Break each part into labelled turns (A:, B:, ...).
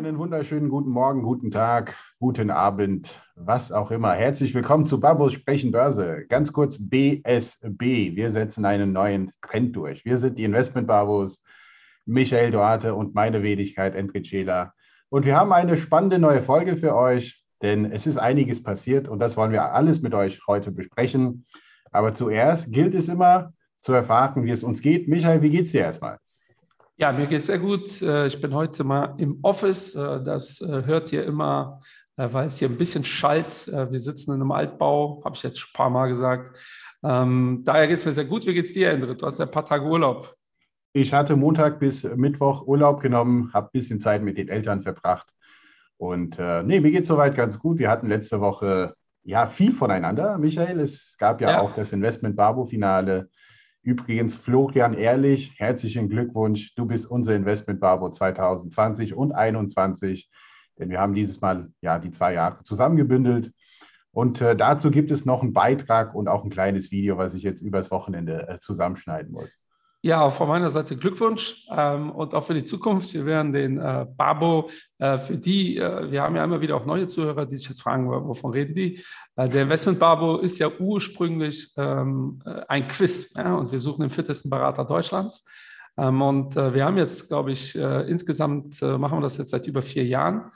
A: Einen wunderschönen guten Morgen, guten Tag, guten Abend, was auch immer. Herzlich willkommen zu Babos Sprechen Börse. Ganz kurz BSB. Wir setzen einen neuen Trend durch. Wir sind die Investment Babos, Michael Duarte und meine Wenigkeit Enrique Und wir haben eine spannende neue Folge für euch, denn es ist einiges passiert und das wollen wir alles mit euch heute besprechen. Aber zuerst gilt es immer zu erfahren, wie es uns geht. Michael, wie geht es dir erstmal?
B: Ja, mir geht es sehr gut. Äh, ich bin heute mal im Office. Äh, das äh, hört ihr immer, weil es hier ein bisschen schallt. Wir sitzen in einem Altbau, habe ich jetzt ein paar Mal gesagt. Ähm, daher geht es mir sehr gut. Wie geht es dir, Endre? Du hast ein paar Tage Urlaub.
A: Ich hatte Montag bis Mittwoch Urlaub genommen, habe ein bisschen Zeit mit den Eltern verbracht. Und äh, nee, mir geht es soweit ganz gut. Wir hatten letzte Woche ja viel voneinander, Michael. Es gab ja, ja. auch das Investment Barbo-Finale Übrigens, Florian Ehrlich, herzlichen Glückwunsch. Du bist unser Investment Barbo 2020 und 2021, denn wir haben dieses Mal ja die zwei Jahre zusammengebündelt. Und äh, dazu gibt es noch einen Beitrag und auch ein kleines Video, was ich jetzt übers Wochenende äh, zusammenschneiden muss.
B: Ja, von meiner Seite Glückwunsch ähm, und auch für die Zukunft. Wir werden den äh, Babo, äh, für die, äh, wir haben ja immer wieder auch neue Zuhörer, die sich jetzt fragen, wovon reden die? Äh, der Investment Babo ist ja ursprünglich ähm, äh, ein Quiz ja, und wir suchen den fittesten Berater Deutschlands. Ähm, und äh, wir haben jetzt, glaube ich, insgesamt machen wir das jetzt seit über vier Jahren.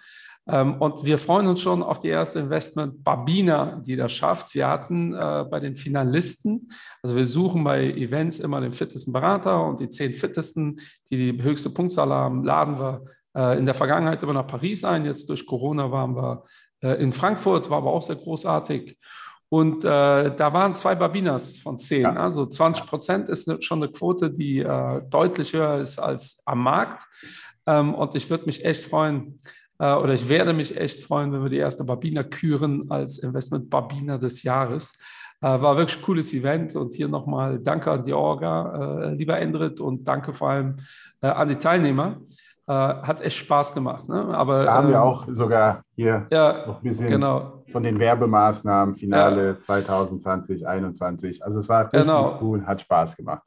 B: Ähm, und wir freuen uns schon auf die erste Investment Babina, die das schafft. Wir hatten äh, bei den Finalisten, also wir suchen bei Events immer den fittesten Berater und die zehn fittesten, die die höchste Punktzahl haben, laden wir äh, in der Vergangenheit immer nach Paris ein. Jetzt durch Corona waren wir äh, in Frankfurt, war aber auch sehr großartig. Und äh, da waren zwei Babinas von zehn. Ja. Also 20 Prozent ist schon eine Quote, die äh, deutlich höher ist als am Markt. Ähm, und ich würde mich echt freuen, äh, oder ich werde mich echt freuen, wenn wir die erste Babina küren als Investment Babina des Jahres. Äh, war wirklich ein cooles Event und hier nochmal danke an die Orga, äh, lieber Endrit, und danke vor allem an die Teilnehmer. hat echt Spaß gemacht. Ne?
A: Aber, da haben wir ähm, auch sogar hier ja, noch ein bisschen genau. von den Werbemaßnahmen, Finale ja. 2020, 2021. Also es war richtig genau. cool, hat Spaß gemacht.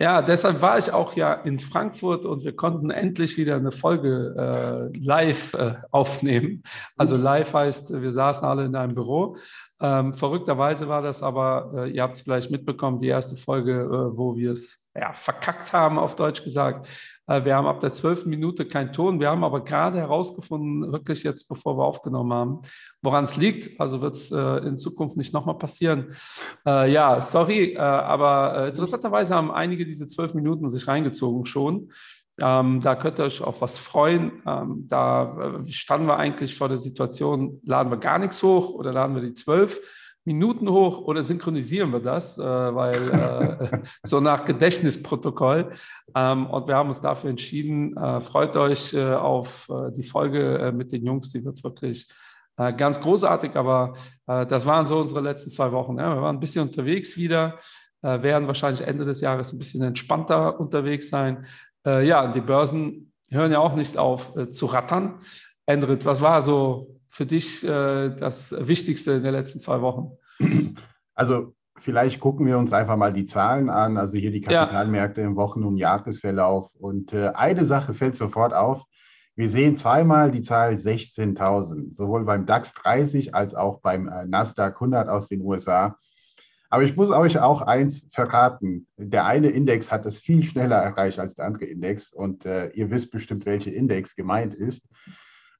B: Ja, deshalb war ich auch ja in Frankfurt und wir konnten endlich wieder eine Folge äh, live äh, aufnehmen. Also live heißt, wir saßen alle in einem Büro. Ähm, verrückterweise war das aber, äh, ihr habt es vielleicht mitbekommen, die erste Folge, äh, wo wir es ja, verkackt haben, auf Deutsch gesagt. Äh, wir haben ab der zwölften Minute keinen Ton. Wir haben aber gerade herausgefunden, wirklich jetzt, bevor wir aufgenommen haben, woran es liegt. Also wird es äh, in Zukunft nicht nochmal passieren. Äh, ja, sorry, äh, aber äh, interessanterweise haben einige diese zwölf Minuten sich reingezogen schon. Ähm, da könnt ihr euch auf was freuen. Ähm, da äh, standen wir eigentlich vor der Situation, laden wir gar nichts hoch oder laden wir die zwölf. Minuten hoch oder synchronisieren wir das, äh, weil äh, so nach Gedächtnisprotokoll. Ähm, und wir haben uns dafür entschieden. Äh, freut euch äh, auf die Folge mit den Jungs, die wird wirklich ganz großartig. Aber das waren so unsere letzten zwei Wochen. Wir waren ein bisschen unterwegs wieder, werden wahrscheinlich Ende des Jahres ein bisschen entspannter unterwegs sein. ja, die Börsen hören ja auch nicht auf zu rattern. Endrit, was war so für dich äh, das Wichtigste in den letzten zwei Wochen?
A: Also vielleicht gucken wir uns einfach mal die Zahlen an, also hier die Kapitalmärkte ja. im Wochen- und Jahresverlauf. Und äh, eine Sache fällt sofort auf. Wir sehen zweimal die Zahl 16.000, sowohl beim DAX 30 als auch beim äh, Nasdaq 100 aus den USA. Aber ich muss euch auch eins verraten. Der eine Index hat es viel schneller erreicht als der andere Index. Und äh, ihr wisst bestimmt, welcher Index gemeint ist.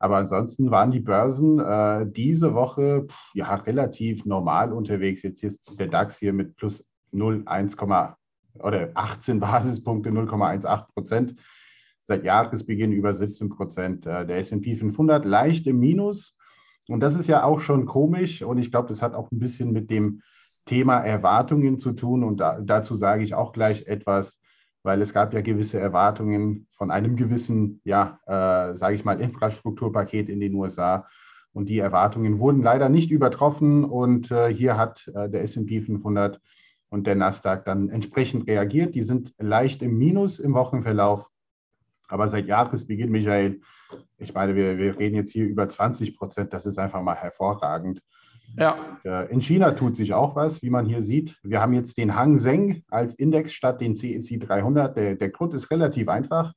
A: Aber ansonsten waren die Börsen äh, diese Woche pff, ja relativ normal unterwegs. Jetzt ist der DAX hier mit plus 0,1, oder 18 Basispunkte, 0,18 Prozent. Seit Jahresbeginn über 17 Prozent. Äh, der SP 500 leicht im Minus. Und das ist ja auch schon komisch. Und ich glaube, das hat auch ein bisschen mit dem Thema Erwartungen zu tun. Und da, dazu sage ich auch gleich etwas weil es gab ja gewisse Erwartungen von einem gewissen, ja, äh, sage ich mal, Infrastrukturpaket in den USA. Und die Erwartungen wurden leider nicht übertroffen. Und äh, hier hat äh, der SP 500 und der Nasdaq dann entsprechend reagiert. Die sind leicht im Minus im Wochenverlauf. Aber seit Jahresbeginn, Michael, ich meine, wir, wir reden jetzt hier über 20 Prozent. Das ist einfach mal hervorragend. Ja. Äh, in China tut sich auch was, wie man hier sieht. Wir haben jetzt den Hang Seng als Index statt den CSI 300. Der, der Grund ist relativ einfach.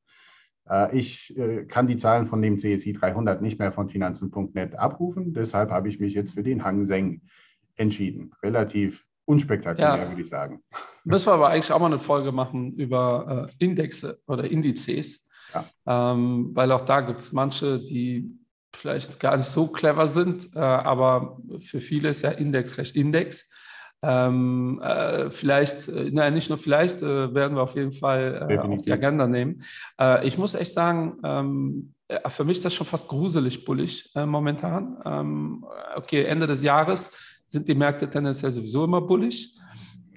A: Äh, ich äh, kann die Zahlen von dem CSI 300 nicht mehr von finanzen.net abrufen. Deshalb habe ich mich jetzt für den Hang Seng entschieden. Relativ unspektakulär, ja. würde ich sagen.
B: Müssen wir aber eigentlich auch mal eine Folge machen über Indexe oder Indizes. Ja. Ähm, weil auch da gibt es manche, die vielleicht gar nicht so clever sind, äh, aber für viele ist ja Index recht Index. Ähm, äh, vielleicht, äh, nein, nicht nur vielleicht, äh, werden wir auf jeden Fall äh, auf die Agenda nehmen. Äh, ich muss echt sagen, ähm, äh, für mich ist das schon fast gruselig bullig momentan. Ähm, okay, Ende des Jahres sind die Märkte tendenziell sowieso immer bullig,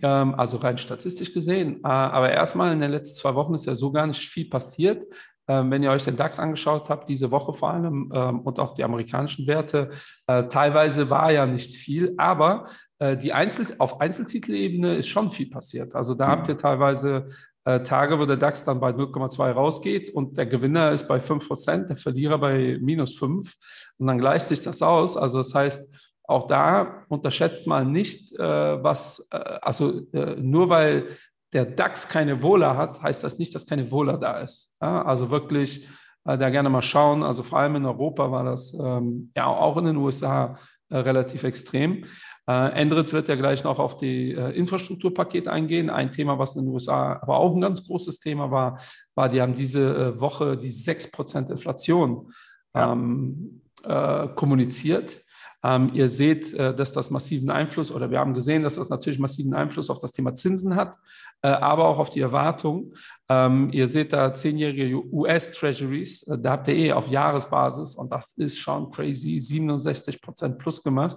B: ähm, also rein statistisch gesehen. aber erstmal in den letzten zwei Wochen ist ja so gar nicht viel passiert. Ähm, wenn ihr euch den DAX angeschaut habt, diese Woche vor allem ähm, und auch die amerikanischen Werte, äh, teilweise war ja nicht viel, aber äh, die Einzel auf Einzeltitelebene ist schon viel passiert. Also da habt ihr teilweise äh, Tage, wo der DAX dann bei 0,2 rausgeht und der Gewinner ist bei 5 Prozent, der Verlierer bei minus 5 und dann gleicht sich das aus. Also das heißt, auch da unterschätzt mal nicht, was, also nur weil der DAX keine Wohler hat, heißt das nicht, dass keine Wohler da ist. Also wirklich äh, da gerne mal schauen. Also vor allem in Europa war das ähm, ja auch in den USA äh, relativ extrem. Äh, Endrit wird ja gleich noch auf die äh, Infrastrukturpaket eingehen. Ein Thema, was in den USA aber auch ein ganz großes Thema war, war, die haben diese äh, Woche die 6% Inflation ja. ähm, äh, kommuniziert. Ähm, ihr seht, äh, dass das massiven Einfluss, oder wir haben gesehen, dass das natürlich massiven Einfluss auf das Thema Zinsen hat, äh, aber auch auf die Erwartung. Ähm, ihr seht da zehnjährige US-Treasuries, äh, da habt ihr eh auf Jahresbasis, und das ist schon crazy, 67 Prozent plus gemacht.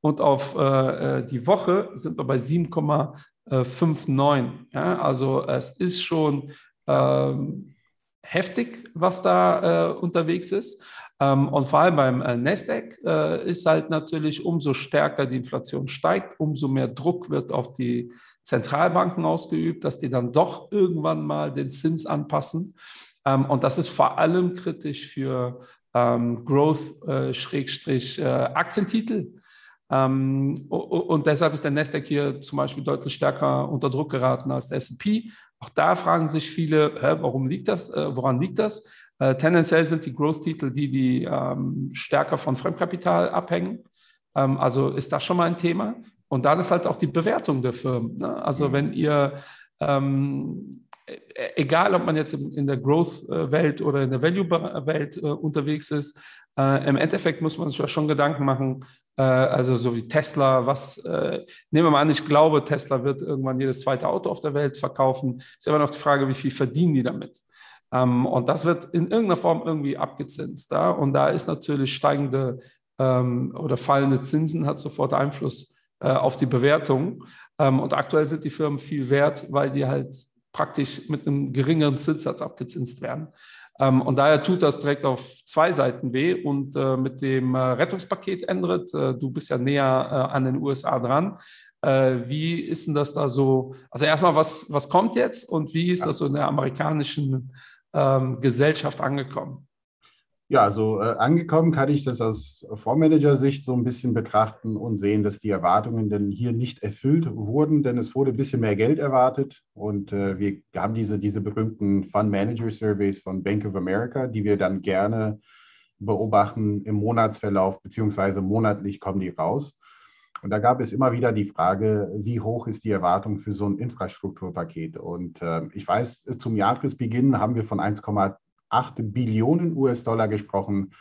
B: Und auf äh, die Woche sind wir bei 7,59. Ja? Also es ist schon ähm, heftig, was da äh, unterwegs ist. Ähm, und vor allem beim äh, Nasdaq äh, ist halt natürlich, umso stärker die Inflation steigt, umso mehr Druck wird auf die Zentralbanken ausgeübt, dass die dann doch irgendwann mal den Zins anpassen. Ähm, und das ist vor allem kritisch für ähm, Growth-Aktientitel. und deshalb ist der Nasdaq hier zum Beispiel deutlich stärker unter Druck geraten als der S&P. Auch da fragen sich viele, warum liegt das? Äh, woran liegt das? Äh, tendenziell sind die Growth-Titel die, die ähm, stärker von Fremdkapital abhängen. Ähm, also ist das schon mal ein Thema. Und dann ist halt auch die Bewertung der Firmen. Ne? Also mhm. wenn ihr, ähm, e-, egal ob man jetzt in der Growth-Welt oder in der Value-Welt äh, unterwegs ist, äh, im Endeffekt muss man sich ja schon Gedanken machen, äh, also so wie Tesla, was, äh, nehmen wir mal an, ich glaube, Tesla wird irgendwann jedes zweite Auto auf der Welt verkaufen. Ist aber noch die Frage, wie viel verdienen die damit? Ähm, und das wird in irgendeiner Form irgendwie abgezinst. Ja? Und da ist natürlich steigende ähm, oder fallende Zinsen hat sofort Einfluss äh, auf die Bewertung. Ähm, und aktuell sind die Firmen viel wert, weil die halt praktisch mit einem geringeren Zinssatz abgezinst werden. Ähm, und daher tut das direkt auf zwei Seiten weh. Und äh, mit dem äh, Rettungspaket ändert, äh, du bist ja näher äh, an den USA dran. Äh, wie ist denn das da so? Also erstmal, was, was kommt jetzt und wie ist das so in der amerikanischen ähm, Gesellschaft angekommen?
A: Ja, also äh, angekommen kann ich das aus Fondsmanager-Sicht so ein bisschen betrachten und sehen, dass die Erwartungen denn hier nicht erfüllt wurden, denn es wurde ein bisschen mehr Geld erwartet und äh, wir haben diese, diese berühmten Fund Manager Surveys von Bank of America, die wir dann gerne beobachten im Monatsverlauf, beziehungsweise monatlich kommen die raus. Und da gab es immer wieder die Frage, wie hoch ist die Erwartung für so ein Infrastrukturpaket? Und äh, ich weiß, zum Jahresbeginn haben wir von 1,8 Billionen US-Dollar gesprochen.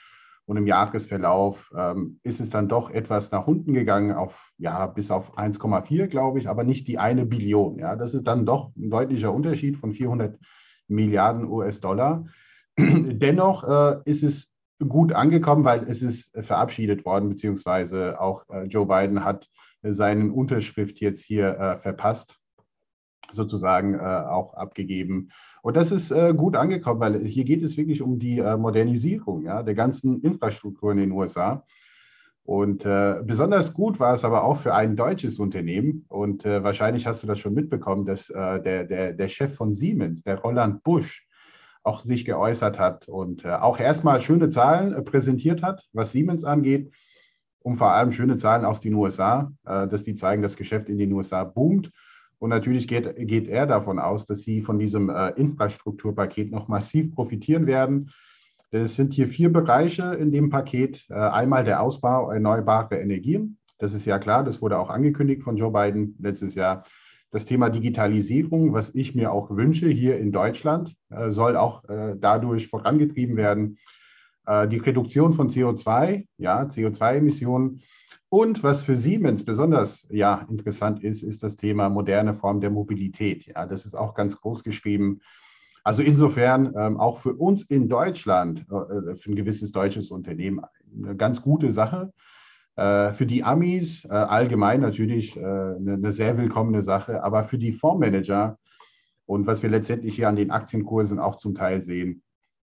A: Und im Jahresverlauf ähm, ist es dann doch etwas nach unten gegangen, auf, ja, bis auf 1,4, glaube ich, aber nicht die eine Billion. Ja, das ist dann doch ein deutlicher Unterschied von 400 Milliarden US-Dollar. Dennoch äh, ist es gut angekommen, weil es ist verabschiedet worden, beziehungsweise auch äh, Joe Biden hat seinen Unterschrift jetzt hier äh, verpasst, sozusagen äh, auch abgegeben. Und das ist äh, gut angekommen, weil hier geht es wirklich um die äh, Modernisierung ja, der ganzen Infrastruktur in den USA. Und äh, besonders gut war es aber auch für ein deutsches Unternehmen. Und wahrscheinlich hast du das schon mitbekommen, dass der, der, der Chef von Siemens, der Roland Busch, auch sich geäußert hat und äh, auch erstmal schöne Zahlen äh, präsentiert hat, was Siemens angeht und vor allem schöne Zahlen aus den USA, äh, dass die zeigen, das Geschäft in den USA boomt Und natürlich geht, geht er davon aus, dass sie von diesem Infrastrukturpaket noch massiv profitieren werden. Es sind hier vier Bereiche in dem Paket. Einmal der Ausbau erneuerbarer Energien. Das ist ja klar, das wurde auch angekündigt von Joe Biden letztes Jahr. Das Thema Digitalisierung, was ich mir auch wünsche hier in Deutschland, äh, soll auch äh, dadurch vorangetrieben werden. Äh, die Reduktion von CO2, ja, CO2-Emissionen und was für Siemens besonders ja, interessant ist, ist das Thema moderne Form der Mobilität. Ja, das ist auch ganz groß geschrieben. Also insofern ähm, auch für uns in Deutschland, äh, für ein gewisses deutsches Unternehmen, eine ganz gute Sache. Äh, für die Amis äh, allgemein natürlich äh, eine, eine, sehr willkommene Sache, aber für die Fondsmanager und was wir letztendlich hier an den Aktienkursen auch zum Teil sehen,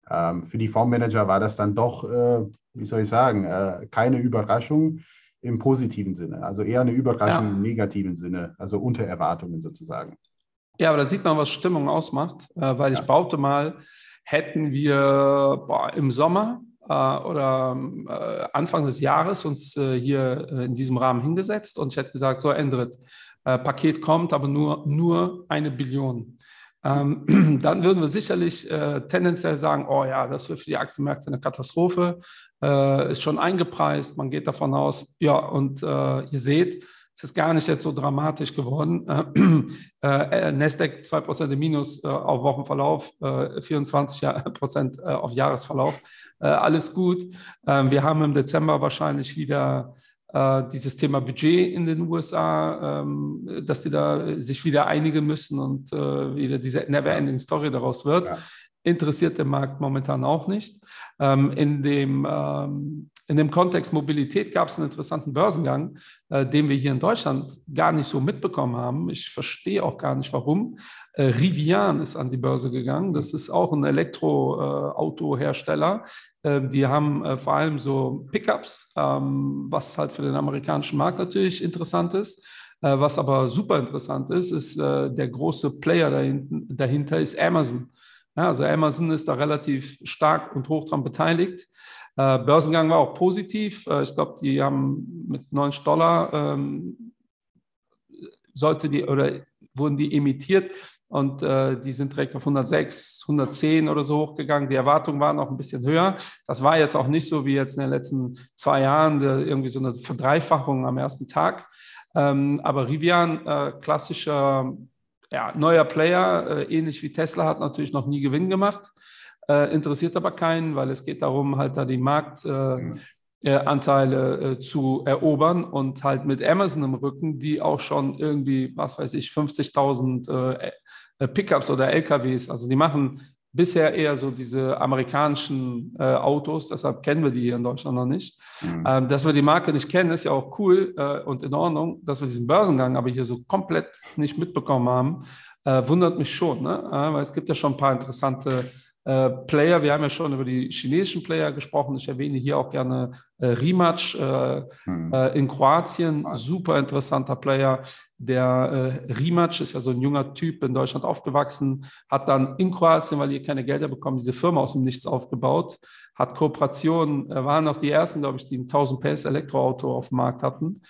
A: ähm, für die Fondsmanager war das dann doch, äh, wie soll ich sagen, äh, keine Überraschung im positiven Sinne, also eher eine Überraschung ja. im negativen Sinne, also unter Erwartungen sozusagen.
B: Ja, aber da sieht man, was Stimmung ausmacht, äh, weil ja. ich behaupte mal, hätten wir boah, im Sommer äh, oder äh, Anfang des Jahres uns äh, hier äh, in diesem Rahmen hingesetzt und ich hätte gesagt, so äh, Paket kommt, aber nur, nur eine Billion. Ähm, dann würden wir sicherlich tendenziell sagen, oh ja, das wird für die Aktienmärkte eine Katastrophe äh, ist schon eingepreist. Man geht davon aus, ja, und äh, ihr seht, es ist gar nicht jetzt so dramatisch geworden. Äh, äh Nasdaq 2% im Minus äh, auf Wochenverlauf, äh, 24% äh, auf Jahresverlauf. Äh, alles gut. Ähm, wir haben im Dezember wahrscheinlich wieder dieses Thema Budget in den USA, ähm, dass die da sich wieder einigen müssen und wieder diese Never-Ending Story daraus wird. Ja interessiert der Markt momentan auch nicht. Ähm, in, dem, ähm, in dem Kontext Mobilität gab es einen interessanten Börsengang, äh, den wir hier in Deutschland gar nicht so mitbekommen haben. Ich verstehe auch gar nicht, warum. Äh, Rivian ist an die Börse gegangen. Das ist auch ein Elektroautohersteller. Äh, die haben vor allem so Pickups, ähm, was halt für den amerikanischen Markt natürlich interessant ist. Was aber super interessant ist, ist der große Player dahinten, dahinter ist Amazon. Ja, also Amazon ist da relativ stark und hoch dran beteiligt. Äh, Börsengang war auch positiv. Äh, ich glaube, die haben mit 90 Dollar ähm, sollte die oder wurden die emittiert und äh, die sind direkt auf 106, 110 oder so hochgegangen. Die Erwartungen waren auch ein bisschen höher. Das war jetzt auch nicht so wie jetzt in den letzten zwei Jahren, irgendwie so eine Verdreifachung am ersten Tag. Ähm, aber Rivian, äh, klassischer ja, neuer Player, äh, ähnlich wie Tesla, hat natürlich noch nie Gewinn gemacht. Äh, interessiert aber keinen, weil es geht darum, halt da die Marktanteile äh, äh, zu erobern und halt mit Amazon im Rücken, die auch schon irgendwie, was weiß ich, 50.000 äh, Pickups oder LKWs, also die machen bisher eher so diese amerikanischen äh, Autos, deshalb kennen wir die hier in Deutschland noch nicht. Mhm. Ähm, dass wir die Marke nicht kennen, ist ja auch cool äh, und in Ordnung. Dass wir diesen Börsengang aber hier so komplett nicht mitbekommen haben, äh, wundert mich schon, ne? Äh, weil es gibt ja schon ein paar interessante äh, Player. Wir haben ja schon über die chinesischen Player gesprochen. Ich erwähne hier auch gerne äh, Rimac äh, hm. Äh, in Kroatien. Super interessanter Player. Der äh, Rimac ist ja so ein junger Typ in Deutschland aufgewachsen, hat dann in Kroatien, weil die keine Gelder bekommen, diese Firma aus dem Nichts aufgebaut, hat Kooperationen, äh, waren auch die ersten, glaube ich, die ein 1000 PS Elektroauto auf dem Markt hatten.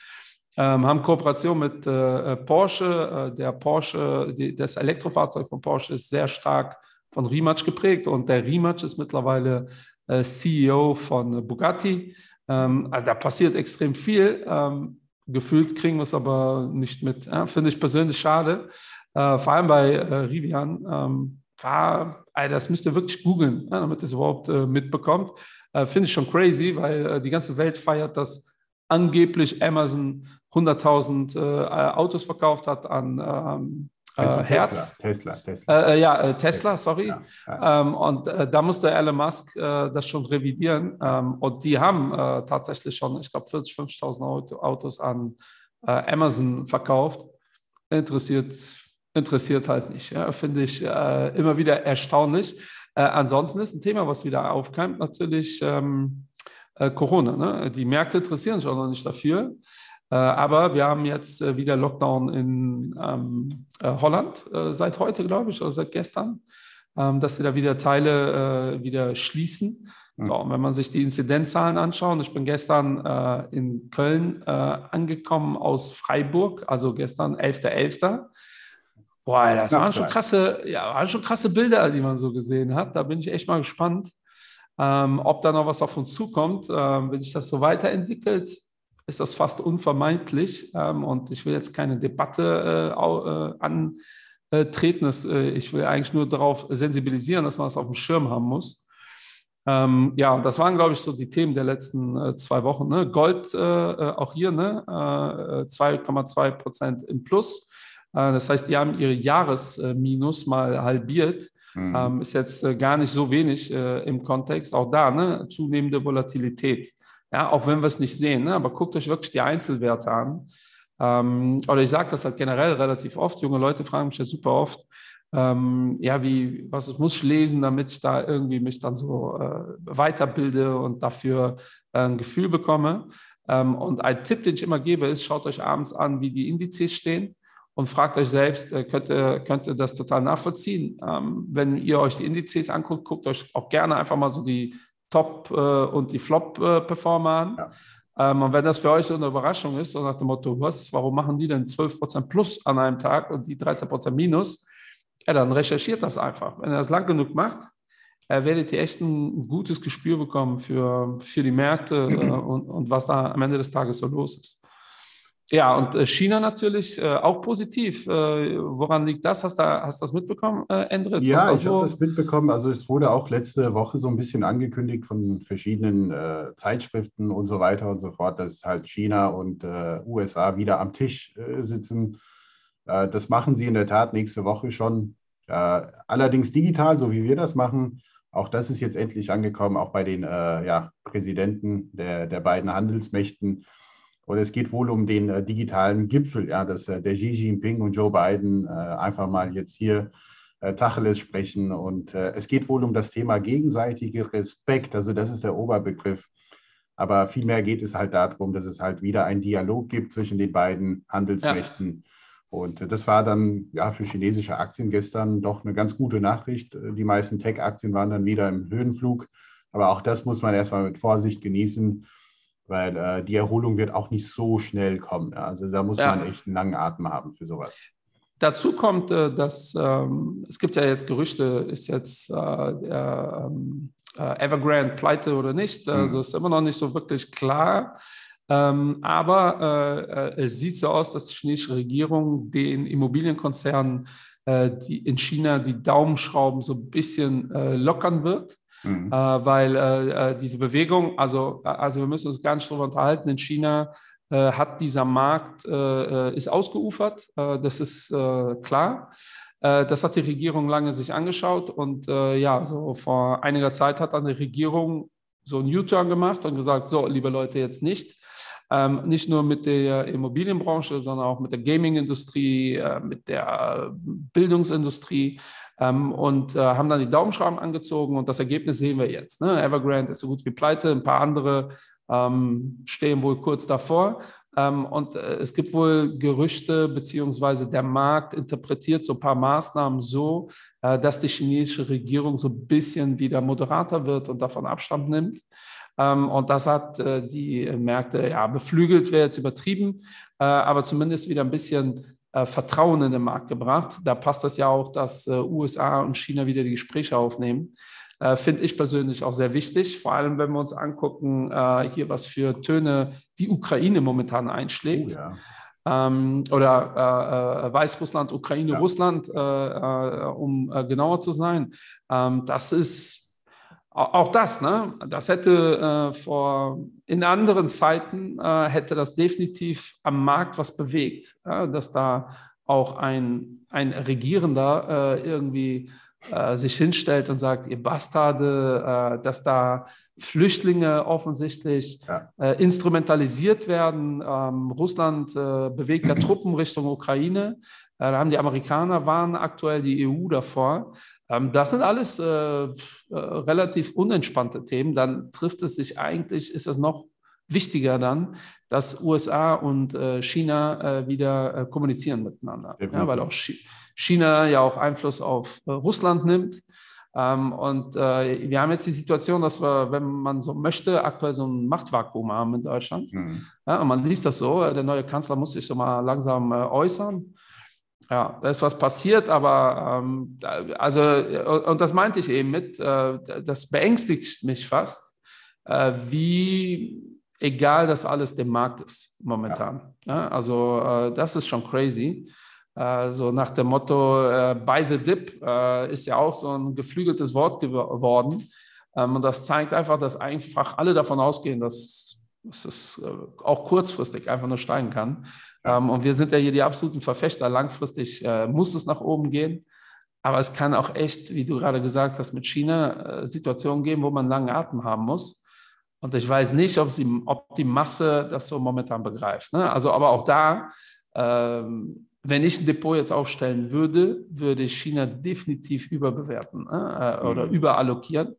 B: Ähm, haben Kooperation mit äh, Porsche. der Porsche, die, das Elektrofahrzeug von Porsche ist sehr stark von Rimac geprägt und der Rimac ist mittlerweile äh, CEO von Bugatti. Ähm, also da passiert extrem viel. Ähm, gefühlt kriegen wir es aber nicht mit. Ja? Finde ich persönlich schade. Äh, vor allem bei äh, Rivian. Ähm, war, also das müsst ihr wirklich googeln, ja, damit ihr es überhaupt äh, mitbekommt. Äh, finde ich schon crazy, weil äh, die ganze Welt feiert, dass angeblich Amazon 100.000 Autos verkauft hat an ähm, äh, Herz. Tesla, Tesla. Äh, äh ja, äh, Tesla, sorry. Ja, ja. Ähm, und äh, da musste Elon Musk äh, das schon revidieren. Ähm, und die haben tatsächlich schon, ich glaube, 40, 50.000 Autos an Amazon verkauft. Interessiert, interessiert halt nicht. Ja, Finde ich immer wieder erstaunlich. ansonsten ist ein Thema, was wieder aufkeimt, natürlich ähm, Corona. Ne? Die Märkte interessieren sich auch noch nicht dafür. Äh, aber wir haben jetzt äh, wieder Lockdown in ähm, äh, Holland seit heute, glaube ich, oder seit gestern, ähm, dass sie da wieder Teile wieder schließen. So, und wenn man sich die Inzidenzzahlen anschaut, ich bin gestern äh, in Köln äh, angekommen aus Freiburg, also gestern 11.11. Boah, das waren schon krasse, ja, waren schon krasse Bilder, die man so gesehen hat. Da bin ich echt mal gespannt, ähm, ob da noch was auf uns zukommt. Ähm, wenn sich das so weiterentwickelt, ist das fast unvermeidlich. Ähm, und ich will jetzt keine Debatte äh, äh, antreten. Das, äh, ich will eigentlich nur darauf sensibilisieren, dass man das auf dem Schirm haben muss. Ähm, ja, das waren, glaube ich, so die Themen der letzten äh, zwei Wochen. Ne? Gold äh, äh, auch hier, ne? 2,2 Prozent im Plus. Das heißt, die haben ihre Jahresminus mal halbiert. Mhm. Ähm, ist jetzt gar nicht so wenig im Kontext. Auch da ne? zunehmende Volatilität. Ja, auch wenn wir es nicht sehen. Ne? Aber guckt euch wirklich die Einzelwerte an. Ähm, oder ich sage das halt generell relativ oft. Junge Leute fragen mich ja super oft, ähm, ja, wie, was muss ich lesen, damit ich da irgendwie mich dann so äh, weiterbilde und dafür äh, ein Gefühl bekomme. Ähm, und ein Tipp, den ich immer gebe, ist, schaut euch abends an, wie die Indizes stehen und fragt euch selbst, äh, könnt, ihr, könnt ihr das total nachvollziehen? Ähm, wenn ihr euch die Indizes anguckt, guckt euch auch gerne einfach mal so die Top- äh, und die Flop-Performer an. Ja. Ähm, und wenn das für euch so eine Überraschung ist, so nach dem Motto, was, warum machen die denn 12% plus an einem Tag und die 13% minus? Ja, dann recherchiert das einfach. Wenn ihr das lang genug macht, äh, werdet ihr echt ein gutes Gespür bekommen für, für die Märkte äh, und, und was da am Ende des Tages so los ist. Ja, und äh, China natürlich äh, auch positiv. Äh, woran liegt das? Hast du hast das mitbekommen, äh, Endrit?
A: Ja, ich habe das mitbekommen. Also es wurde auch letzte Woche so ein bisschen angekündigt von verschiedenen äh, Zeitschriften und so weiter und so fort, dass halt China und äh, USA wieder am Tisch äh, sitzen. das machen sie in der Tat nächste Woche schon. allerdings digital, so wie wir das machen. Auch das ist jetzt endlich angekommen, auch bei den ja, Präsidenten der, der beiden Handelsmächten und es geht wohl um den äh, digitalen Gipfel, ja, dass äh, der Xi Jinping und Joe Biden äh, einfach mal jetzt hier äh, Tacheles sprechen. Und äh, es geht wohl um das Thema gegenseitige Respekt. Also das ist der Oberbegriff. Aber vielmehr geht es halt darum, dass es halt wieder einen Dialog gibt zwischen den beiden Handelsmächten. Ja. Und äh, das war dann ja für chinesische Aktien gestern doch eine ganz gute Nachricht. Die meisten Tech-Aktien waren dann wieder im Höhenflug. Aber auch das muss man erstmal mit Vorsicht genießen weil äh, die Erholung wird auch nicht so schnell kommen. Also da muss ja. man echt einen langen Atem haben für sowas.
B: Dazu kommt, äh, dass ähm, es gibt ja jetzt Gerüchte, ist jetzt äh, der, ähm, äh, Evergrande pleite oder nicht. Mhm. Also ist immer noch nicht so wirklich klar. Ähm, aber äh, es sieht so aus, dass die chinesische Regierung den Immobilienkonzernen äh, die in China die Daumenschrauben so ein bisschen lockern wird. Mhm. Äh, weil äh, äh, diese Bewegung, also, äh, also wir müssen uns gar nicht darüber unterhalten, in China äh, hat dieser Markt, äh, ist ausgeufert, das ist klar. das hat die Regierung lange sich angeschaut und ja, so vor einiger Zeit hat dann die Regierung so einen U-Turn gemacht und gesagt, so, liebe Leute, jetzt nicht. Ähm, nicht nur mit der Immobilienbranche, sondern auch mit der Gaming-Industrie, äh, mit der Bildungsindustrie ähm, und äh, haben dann die Daumenschrauben angezogen und das Ergebnis sehen wir jetzt. Ne? Evergrande ist so gut wie pleite, ein paar andere ähm, stehen wohl kurz davor. Ähm, und äh, es gibt wohl Gerüchte, beziehungsweise der Markt interpretiert so ein paar Maßnahmen so, äh, dass die chinesische Regierung so ein bisschen wieder moderater wird und davon Abstand nimmt. Ähm, und das hat äh, die Märkte ja beflügelt, wäre jetzt übertrieben, äh, aber zumindest wieder ein bisschen Vertrauen in den Markt gebracht. Da passt das ja auch, dass äh, USA und China wieder die Gespräche aufnehmen. Äh, Finde ich persönlich auch sehr wichtig, vor allem wenn wir uns angucken, äh, hier was für Töne die Ukraine momentan einschlägt. Oh, ja. ähm, oder äh, äh, Weißrussland, Ukraine, ja. Russland, um genauer zu sein. Ähm, das ist auch das, ne? Das hätte äh, vor in anderen Zeiten äh, hätte das definitiv am Markt was bewegt, ja? dass da auch ein, ein Regierender äh, irgendwie äh, sich hinstellt und sagt, ihr Bastarde, äh, dass da Flüchtlinge offensichtlich ja. Äh, instrumentalisiert werden. Ähm, Russland bewegt ja Truppen Richtung Ukraine. Da haben die Amerikaner waren aktuell die EU davor. Ähm, das sind alles äh, äh, relativ unentspannte Themen. Dann trifft es sich eigentlich, ist es noch wichtiger dann, dass USA und äh, China äh, wieder äh, kommunizieren miteinander. Ja, weil auch China ja auch Einfluss auf äh, Russland nimmt. Ähm, und wir haben jetzt die Situation, dass wir, wenn man so möchte, aktuell so ein Machtvakuum haben in Deutschland. Mhm. Ja, und man liest das so, der neue Kanzler muss sich so mal langsam äußern. Ja, da ist was passiert, aber ähm, also, und das meinte ich eben mit, äh, das beängstigt mich fast, äh, wie egal das alles dem Markt ist momentan. Ja. Ja, also äh, das ist schon crazy. Äh, so nach dem Motto, äh, by the dip äh, ist ja auch so ein geflügeltes Wort geworden. Ähm, und das zeigt einfach, dass einfach alle davon ausgehen, dass, dass es äh, auch kurzfristig einfach nur steigen kann. Ähm, und wir sind ja hier die absoluten Verfechter. Langfristig äh, muss es nach oben gehen. Aber es kann auch echt, wie du gerade gesagt hast, mit China Situationen geben, wo man langen Atem haben muss. Und ich weiß nicht, ob, sie, ob die Masse das so momentan begreift. Ne? Also, aber auch da, ähm, wenn ich ein Depot jetzt aufstellen würde, würde ich China definitiv überbewerten ne? äh, oder mhm. überallokieren.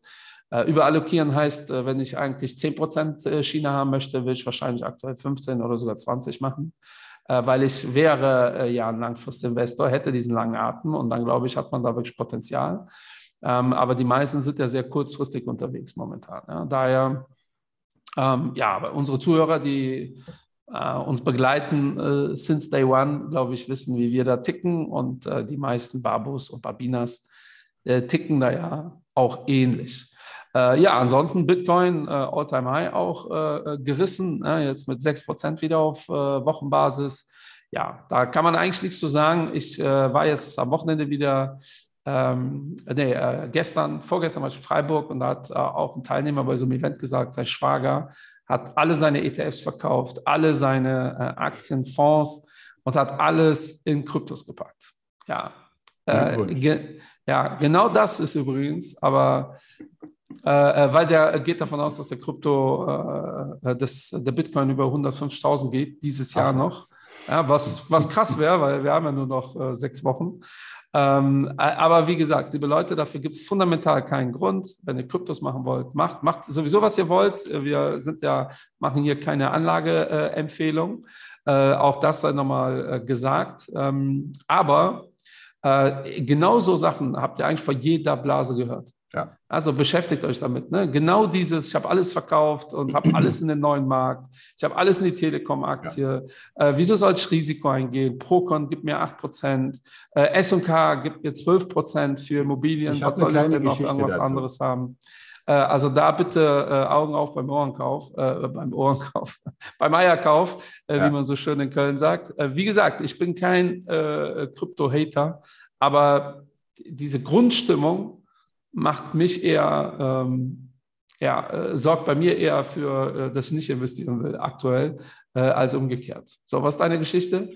B: Äh, überallokieren heißt, äh, wenn ich eigentlich 10% äh, China haben möchte, will ich wahrscheinlich aktuell 15 oder sogar 20 machen, äh, weil ich wäre äh, ja ein Langfristinvestor, hätte diesen langen Atem und dann glaube ich, hat man da wirklich Potenzial. Ähm, aber die meisten sind ja sehr kurzfristig unterwegs momentan. Daher ähm, ja, aber unsere Zuhörer, die äh, uns begleiten äh, since day one, glaube ich, wissen, wie wir da ticken. Und äh, die meisten Babus und Babinas äh, ticken da ja auch ähnlich. Äh, ja, ansonsten Bitcoin äh, All-Time High auch gerissen, jetzt mit 6% wieder auf Wochenbasis. Ja, da kann man eigentlich nichts zu sagen. Ich war jetzt am Wochenende wieder ähm, nee, äh, gestern, vorgestern war ich in Freiburg und da hat äh, auch ein Teilnehmer bei so einem Event gesagt, sein Schwager hat alle seine ETFs verkauft, alle seine äh, Aktien, Fonds und hat alles in Kryptos gepackt. Ja, äh, ge ja genau das ist übrigens, aber äh, äh, weil der geht davon aus, dass der Krypto, das, der Bitcoin über 150.000 geht, dieses Jahr Ach. noch. Ja, was, was krass wäre, weil wir haben ja nur noch sechs Wochen. Ähm, aber wie gesagt, liebe Leute, dafür gibt es fundamental keinen Grund. Wenn ihr Kryptos machen wollt, macht, macht sowieso, was ihr wollt. Wir sind ja, machen hier keine Anlageempfehlung. Äh, auch das sei nochmal äh, gesagt. Ähm, aber äh, genauso Sachen habt ihr eigentlich vor jeder Blase gehört. Ja. Also beschäftigt euch damit. Ne? Genau dieses, ich habe alles verkauft und habe alles in den neuen Markt. Ich habe alles in die Telekom-Aktie. Ja. Äh, wieso soll ich Risiko eingehen? Procon gibt mir 8%. Äh, S&K gibt mir 12% für Immobilien. Was soll ich denn noch irgendwas dazu. anderes haben? Äh, also da bitte äh, Augen auf beim Ohrenkauf, äh, beim Ohrenkauf, beim Eierkauf, ja. wie man so schön in Köln sagt. wie gesagt, ich bin kein Krypto-Hater, aber diese Grundstimmung, macht mich eher, ähm, ja, äh, sorgt bei mir eher für, äh, dass ich nicht investieren will aktuell, äh, als umgekehrt. So, was ist deine Geschichte?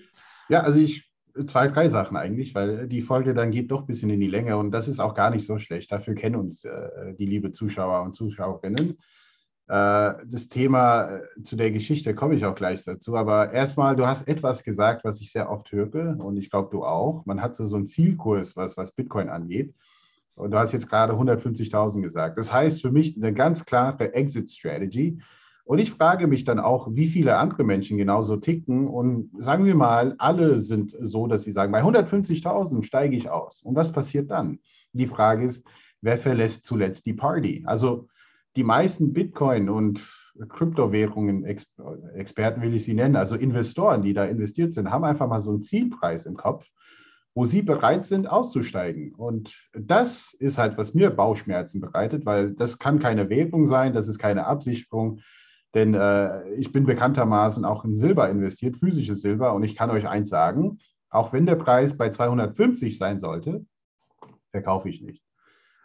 A: Ja, also ich zwei, drei Sachen eigentlich, weil die Folge dann geht doch ein bisschen in die Länge und das ist auch gar nicht so schlecht. Dafür kennen uns äh, die liebe Zuschauer und Zuschauerinnen. Äh, das Thema äh, zu der Geschichte komme ich auch gleich dazu, aber erstmal, du hast etwas gesagt, was ich sehr oft höre und ich glaube, du auch. Man hat so, so einen Zielkurs, was, was Bitcoin angeht. Und du hast jetzt gerade 150.000 gesagt. Das heißt für mich eine ganz klare Exit-Strategy. Und ich frage mich dann auch, wie viele andere Menschen genauso ticken. Und sagen wir mal, alle sind so, dass sie sagen, bei 150.000 steige ich aus. Und was passiert dann? Die Frage ist, wer verlässt zuletzt die Party? Also die meisten Bitcoin- und Kryptowährungen-Experten will ich sie nennen, also Investoren, die da investiert sind, haben einfach mal so einen Zielpreis im Kopf wo sie bereit sind, auszusteigen. Und das ist halt, was mir Bauchschmerzen bereitet, weil das kann keine Währung sein, das ist keine Absicherung. Denn äh, ich bin bekanntermaßen auch in Silber investiert, physisches Silber. Und ich kann euch eins sagen, auch wenn der Preis bei 250 sein sollte, verkaufe ich nicht.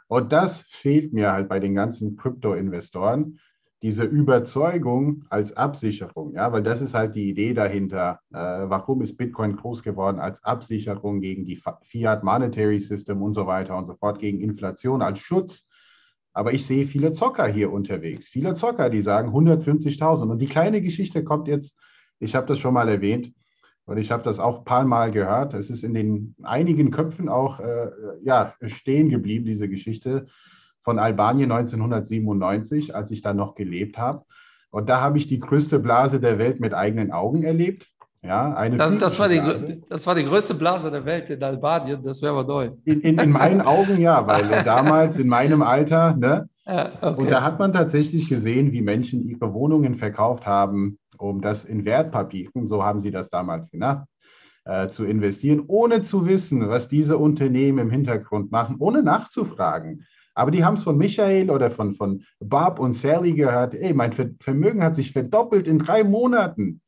A: Und das fehlt mir halt bei den ganzen Krypto-Investoren diese Überzeugung als Absicherung, ja, weil das ist halt die Idee dahinter. Äh, warum ist Bitcoin groß geworden als Absicherung gegen die Fiat Monetary System und so weiter und so fort, gegen Inflation als Schutz? Aber ich sehe viele Zocker hier unterwegs, viele Zocker, die sagen 150.000. Und die kleine Geschichte kommt jetzt, ich habe das schon mal erwähnt und ich habe das auch ein paar Mal gehört. Es ist in den einigen Köpfen auch äh, ja, stehen geblieben, diese Geschichte von Albanien 1997, als ich da noch gelebt habe. Und da habe ich die größte Blase der Welt mit eigenen Augen erlebt. Ja, eine
B: das, das, war die, das war die größte Blase der Welt in Albanien, das wäre aber neu.
A: In, in, in, meinen Augen ja, weil damals in meinem Alter, ne? Ja, okay. Und da hat man tatsächlich gesehen, wie Menschen ihre Wohnungen verkauft haben, um das in Wertpapieren, so haben sie das damals genannt, äh, zu investieren, ohne zu wissen, was diese Unternehmen im Hintergrund machen, ohne nachzufragen. Aber die haben es von Michael oder von, von Bob und Sally gehört, ey, mein Vermögen hat sich verdoppelt in drei Monaten.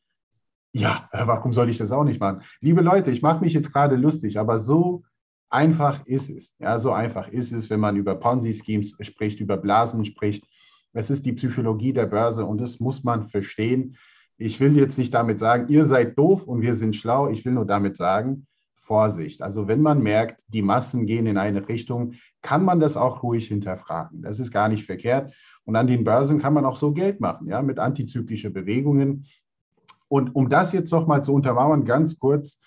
A: Ja, äh, warum soll ich das auch nicht machen? Liebe Leute, ich mache mich jetzt gerade lustig, aber so einfach ist es. Ja, so einfach ist es, wenn man über Ponzi-Schemes spricht, über Blasen spricht. Es ist die Psychologie der Börse und das muss man verstehen. Ich will jetzt nicht damit sagen, ihr seid doof und wir sind schlau. Ich will nur damit sagen, Vorsicht. Also wenn man merkt, die Massen gehen in eine Richtung, kann man das auch ruhig hinterfragen. Das ist gar nicht verkehrt. Und an den Börsen kann man auch so Geld machen, ja, mit antizyklischen Bewegungen. Und um das jetzt nochmal zu untermauern, ganz kurz,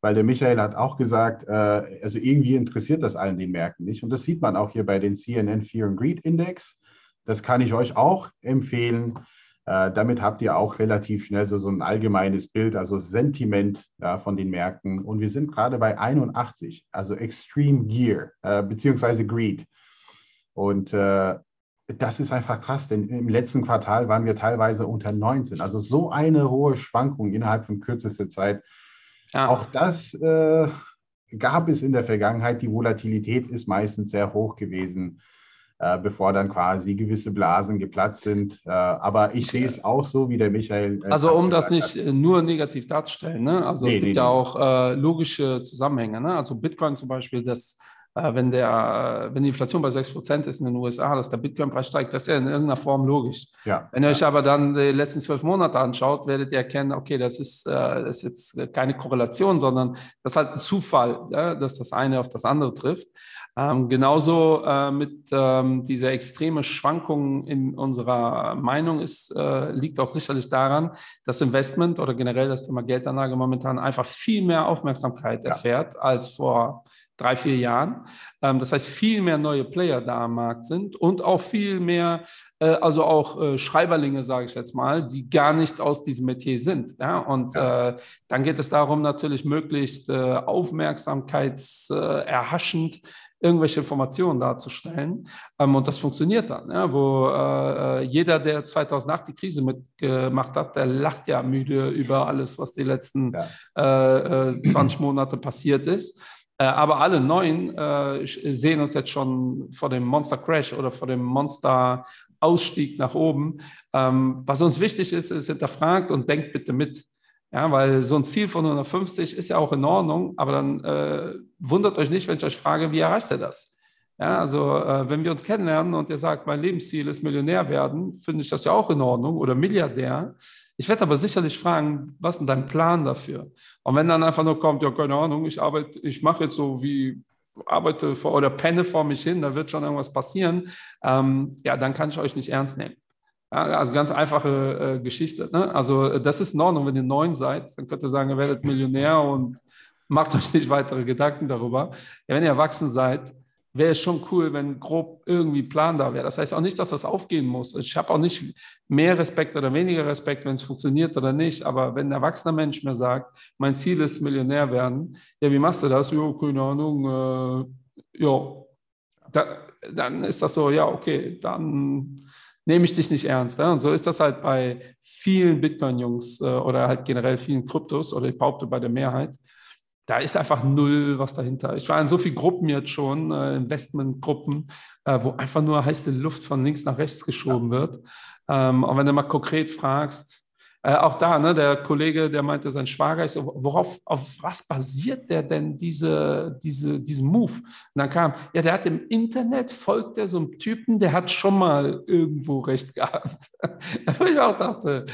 A: weil der Michael hat auch gesagt, äh, also irgendwie interessiert das allen den Märkten nicht. Und das sieht man auch hier bei den CNN Fear and Greed Index. Das kann ich euch auch empfehlen. Äh, damit habt ihr auch relativ schnell so, so ein allgemeines Bild, also Sentiment ja, von den Märkten. Und wir sind gerade bei 81, also Extreme Gear äh, beziehungsweise Greed. Und äh, das ist einfach krass, denn im letzten Quartal waren wir teilweise unter 19. Also so eine hohe Schwankung innerhalb von kürzester Zeit. Ja. Auch das äh, gab es in der Vergangenheit. Die Volatilität ist meistens sehr hoch gewesen äh, bevor dann quasi gewisse Blasen geplatzt sind. Äh, aber ich sehe es auch so, wie der Michael.
B: Äh, also um das nicht hat. nur negativ darzustellen, ne? also nee, es gibt nee, ja nee. auch äh, logische Zusammenhänge. Ne? Also Bitcoin zum Beispiel, das äh, wenn, der, wenn die Inflation bei 6% ist in den USA, dass der Bitcoin-Preis steigt, das ist ja in irgendeiner Form logisch. Ja. Wenn ihr euch aber dann die letzten zwölf Monate anschaut, werdet ihr erkennen, okay, das ist, das ist jetzt keine Korrelation, sondern das ist halt ein Zufall, dass das eine auf das andere trifft. Ähm, genauso äh, mit ähm, dieser extreme Schwankung in unserer Meinung ist, äh, liegt auch sicherlich daran, dass Investment oder generell das Thema Geldanlage momentan einfach viel mehr Aufmerksamkeit ja. erfährt als vor drei, vier Jahren. Ähm, das heißt, viel mehr neue Player da am Markt sind und auch viel mehr, äh, also auch äh, Schreiberlinge, sage ich jetzt mal, die gar nicht aus diesem Metier sind. Ja? Und ja. Äh, dann geht es darum, natürlich möglichst aufmerksamkeitserhaschend irgendwelche Informationen darzustellen. Ähm, und das funktioniert dann, ja, wo äh, jeder, der 2008 die Krise mitgemacht hat, der lacht ja müde über alles, was die letzten ja. äh, 20 äh, Monate passiert ist. Äh, aber alle neuen äh, sehen uns jetzt schon vor dem Monster Crash oder vor dem Monster Ausstieg nach oben. Ähm, was uns wichtig ist, ist hinterfragt und denkt bitte mit. Ja, weil so ein Ziel von 150 ist ja auch in Ordnung, aber dann äh, wundert euch nicht, wenn ich euch frage, wie erreicht ihr das? Ja, also äh, wenn wir uns kennenlernen und ihr sagt, mein Lebensziel ist Millionär werden, finde ich das ja auch in Ordnung oder Milliardär. Ich werde aber sicherlich fragen, was ist denn dein Plan dafür? Und wenn dann einfach nur kommt, ja, keine Ahnung, ich arbeite, ich mache jetzt so wie arbeite vor, oder penne vor mich hin, da wird schon irgendwas passieren, ähm, ja, dann kann ich euch nicht ernst nehmen. Ja, also ganz einfache äh, Geschichte. Ne? Also äh, das ist in Ordnung, wenn ihr neun seid, dann könnt ihr sagen, ihr werdet Millionär und macht euch nicht weitere Gedanken darüber. Ja, wenn ihr erwachsen seid, wäre es schon cool, wenn grob irgendwie Plan da wäre. Das heißt auch nicht, dass das aufgehen muss. Ich habe auch nicht mehr Respekt oder weniger Respekt, wenn es funktioniert oder nicht. Aber wenn ein erwachsener Mensch mir sagt, mein Ziel ist Millionär werden, ja, wie machst du das? Jo, keine Ahnung. Äh, ja, da, dann ist das so, ja, okay, dann nehme ich dich nicht ernst. Ja? Und so ist das halt bei vielen Bitcoin-Jungs äh, oder halt generell vielen Kryptos oder ich behaupte bei der Mehrheit da ist einfach null was dahinter. Ich war in so vielen Gruppen jetzt schon, äh, Investmentgruppen, äh, wo einfach nur heiße Luft von links nach rechts geschoben ja. wird. Ähm, und wenn du mal konkret fragst, äh, auch da, ne, der Kollege, der meinte, sein Schwager, so, worauf, auf was basiert der denn diese, diese, diesen Move? Und dann kam, ja, der hat im Internet, folgt der so einem Typen, der hat schon mal irgendwo recht gehabt. ich auch dachte,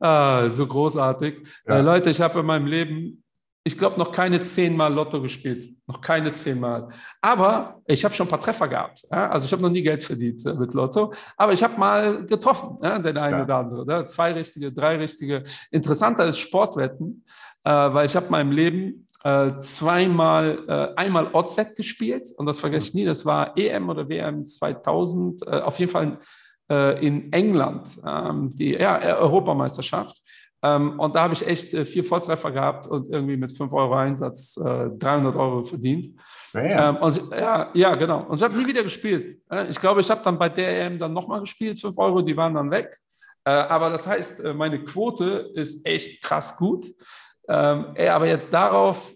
B: ah, so großartig. Ja. Äh, Leute, ich habe in meinem Leben ich glaube, noch keine zehnmal Lotto gespielt. Noch keine zehnmal. Aber ich habe schon ein paar Treffer gehabt. Ja? Also ich habe noch nie Geld verdient äh, mit Lotto. Aber ich habe mal getroffen, ja? den einen ja. oder andere. Ja? Zwei richtige, drei richtige. Interessanter ist Sportwetten, äh, weil ich habe in meinem Leben äh, zweimal, äh, einmal OZ gespielt. Und das vergesse ich nie. Das war EM oder WM 2000. Äh, auf jeden Fall äh, in England. Ähm, die ja, Europameisterschaft. Ähm, und da habe ich echt äh, vier Volltreffer gehabt und irgendwie mit 5 Euro Einsatz äh, 300 Euro verdient. Ja, ähm, und, ja, ja, genau. Und ich habe nie wieder gespielt. Ich glaube, ich habe dann bei der EM dann nochmal gespielt, 5 Euro, die waren dann weg. Äh, aber das heißt, äh, meine Quote ist echt krass gut. Ähm, ey, aber jetzt darauf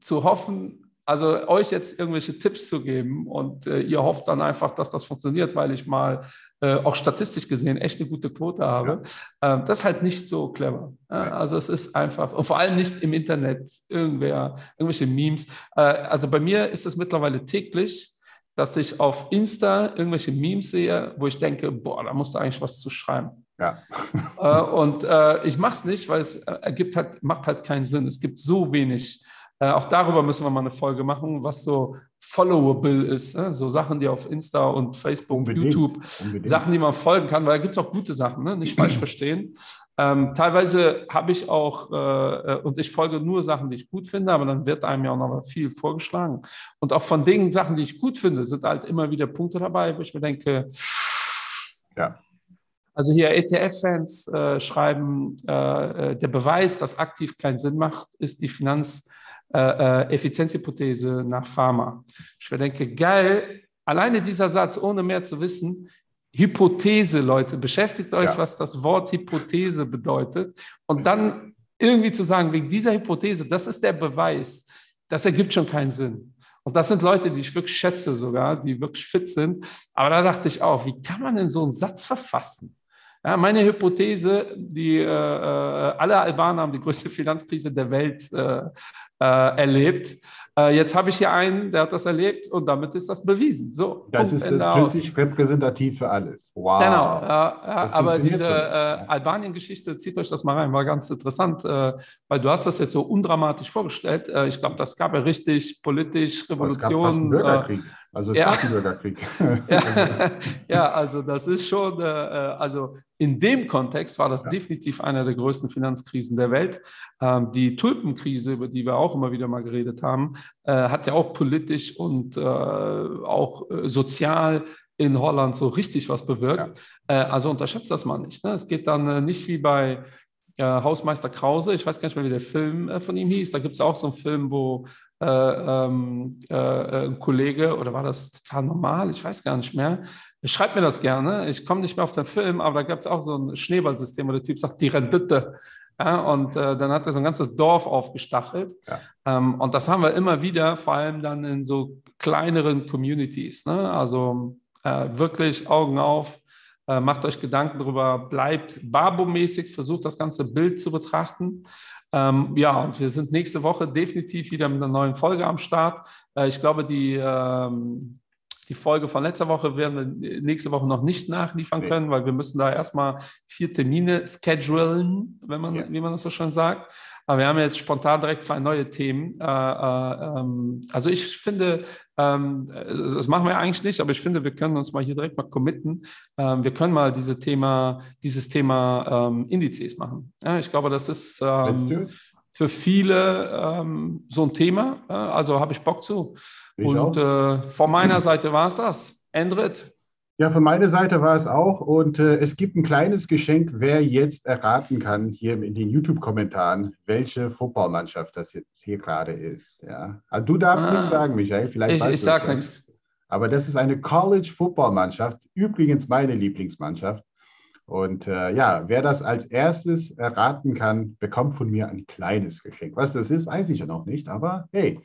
B: zu hoffen, also euch jetzt irgendwelche Tipps zu geben und äh, ihr hofft dann einfach, dass das funktioniert, weil ich mal äh, auch statistisch gesehen echt eine gute Quote habe. Ja. Ähm, das ist halt nicht so clever. Ja, also es ist einfach, und vor allem nicht im Internet, irgendwer, irgendwelche Memes. Äh, also bei mir ist es mittlerweile täglich, dass ich auf Insta irgendwelche Memes sehe, wo ich denke, boah, da musst du eigentlich was zu schreiben. Ja. Äh, und äh, ich mache es nicht, weil es äh, ergibt halt, macht halt keinen Sinn. Es gibt so wenig äh, auch darüber müssen wir mal eine Folge machen, was so followable ist. Ne? So Sachen, die auf Insta und Facebook, Unbedingt. YouTube, Unbedingt. Sachen, die man folgen kann, weil da gibt es auch gute Sachen, ne? nicht falsch verstehen. Ähm, teilweise habe ich auch, äh, äh, und ich folge nur Sachen, die ich gut finde, aber dann wird einem ja auch noch viel vorgeschlagen. Und auch von den Sachen, die ich gut finde, sind halt immer wieder Punkte dabei, wo ich mir denke, ja. Also hier ETF-Fans äh, schreiben, äh, äh, der Beweis, dass aktiv keinen Sinn macht, ist die Finanz- äh, äh, Effizienzhypothese nach Pharma. Ich denke, geil, alleine dieser Satz, ohne mehr zu wissen, Hypothese, Leute, beschäftigt euch, ja. was das Wort Hypothese bedeutet. Und dann irgendwie zu sagen, wegen dieser Hypothese, das ist der Beweis, das ergibt schon keinen Sinn. Und das sind Leute, die ich wirklich schätze sogar, die wirklich fit sind. Aber da dachte ich auch, wie kann man denn so einen Satz verfassen? Ja, meine Hypothese, die äh, äh alle Albaner haben die größte Finanzkrise der Welt äh, äh, erlebt. Äh, jetzt habe ich hier einen, der hat das erlebt und damit ist das bewiesen. So,
A: das Punkt, ist plötzlich repräsentativ für alles.
B: Wow. Genau, aber diese äh, Albanien-Geschichte, zieht euch das mal rein, war ganz interessant, weil du hast das jetzt so undramatisch vorgestellt. Äh, ich glaube, das gab ja richtig politisch Revolution.
A: Bürgerkrieg. Also es ja. gab einen Bürgerkrieg.
B: ja. ja, also das ist schon, also in dem Kontext war das ja. definitiv einer der größten Finanzkrisen der Welt. Ähm, die Tulpenkrise, über die wir auch immer wieder mal geredet haben, äh, hat ja auch politisch und äh, auch äh, sozial in Holland so richtig was bewirkt. Ja. Äh, also unterschätzt das mal nicht. Ne? Es geht dann äh, nicht wie bei äh, Hausmeister Krause, ich weiß gar nicht mehr, wie der Film von ihm hieß. Da gibt es auch so einen Film, wo ähm, ein Kollege, oder war das total normal? Ich weiß gar nicht mehr Schreibt mir das gerne. Ich komme nicht mehr auf den Film, aber da gab es auch so ein Schneeballsystem, wo der Typ sagt, die Rendite. Ja, und äh, dann hat er so ein ganzes Dorf aufgestachelt. Ja. Ähm, und das haben wir immer wieder, vor allem dann in so kleineren Communities. Ne? Also äh, wirklich Augen auf, äh, macht euch Gedanken darüber, bleibt Babo-mäßig, versucht das ganze Bild zu betrachten. Ähm, ja, und wir sind nächste Woche definitiv wieder mit einer neuen Folge am Start. Äh, ich glaube, die ähm, die Folge von letzter Woche werden wir nächste Woche noch nicht nachliefern können, weil wir müssen da erstmal vier Termine schedulen, wenn man, ja. wie man das so schön sagt. Aber wir haben jetzt spontan direkt zwei neue Themen. Äh, äh, ähm, also ich finde, ähm, das machen wir eigentlich nicht, aber ich finde, wir können uns mal hier direkt mal committen. Ähm, wir können mal diese Thema, dieses Thema ähm, Indizes machen. Ja, ich glaube, das ist ähm, für viele ähm, so ein Thema. also habe ich Bock zu. Ich und äh, von meiner Seite war es das. Endrit.
A: Ja, von meiner Seite war es auch. Und äh, es gibt ein kleines Geschenk, wer jetzt erraten kann, hier in den YouTube-Kommentaren, welche Footballmannschaft das jetzt hier gerade ist. Ja. Also du darfst ah, nichts sagen, Michael. Vielleicht
B: ich ich sage nichts.
A: Aber das ist eine College-Football-Mannschaft, übrigens meine Lieblingsmannschaft. Und äh, ja, wer das als erstes erraten kann, bekommt von mir ein kleines Geschenk. Was das ist, weiß ich ja noch nicht, aber hey,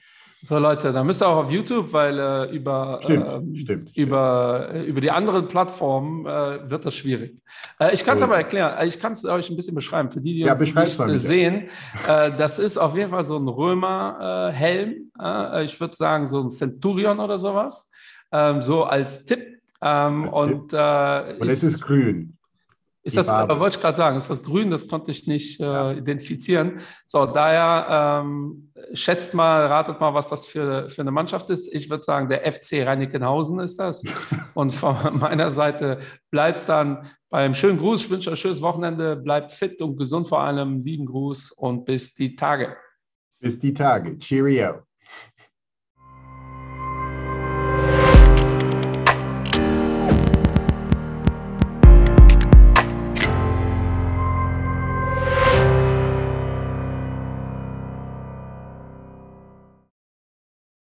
B: so Leute, da müsst ihr auch auf YouTube, weil äh, über,
A: stimmt, ähm, stimmt,
B: über, stimmt. Äh, über die anderen Plattformen äh, wird das schwierig. Äh, ich kann es oh. aber erklären, äh, ich kann es euch ein bisschen beschreiben. Für die, die
A: ja,
B: uns nicht äh, sehen, das ist auf jeden Fall so ein Römer-Helm. ich würde sagen, so ein Centurion oder sowas. Ähm, so als Tipp. Ähm, als und,
A: Tipp. und es ist grün.
B: Ist das, Farbe. wollte ich gerade sagen, ist das grün? Das konnte ich nicht äh, identifizieren. So, daher ähm, schätzt mal, ratet mal, was das für, für eine Mannschaft ist. Ich würde sagen, der FC Reinickendhausen ist das. Und von meiner Seite bleibt es dann beim schönen Gruß. Ich wünsche euch ein schönes Wochenende. Bleibt fit und gesund vor allem. Lieben Gruß und bis die Tage.
A: Bis die Tage. Cheerio.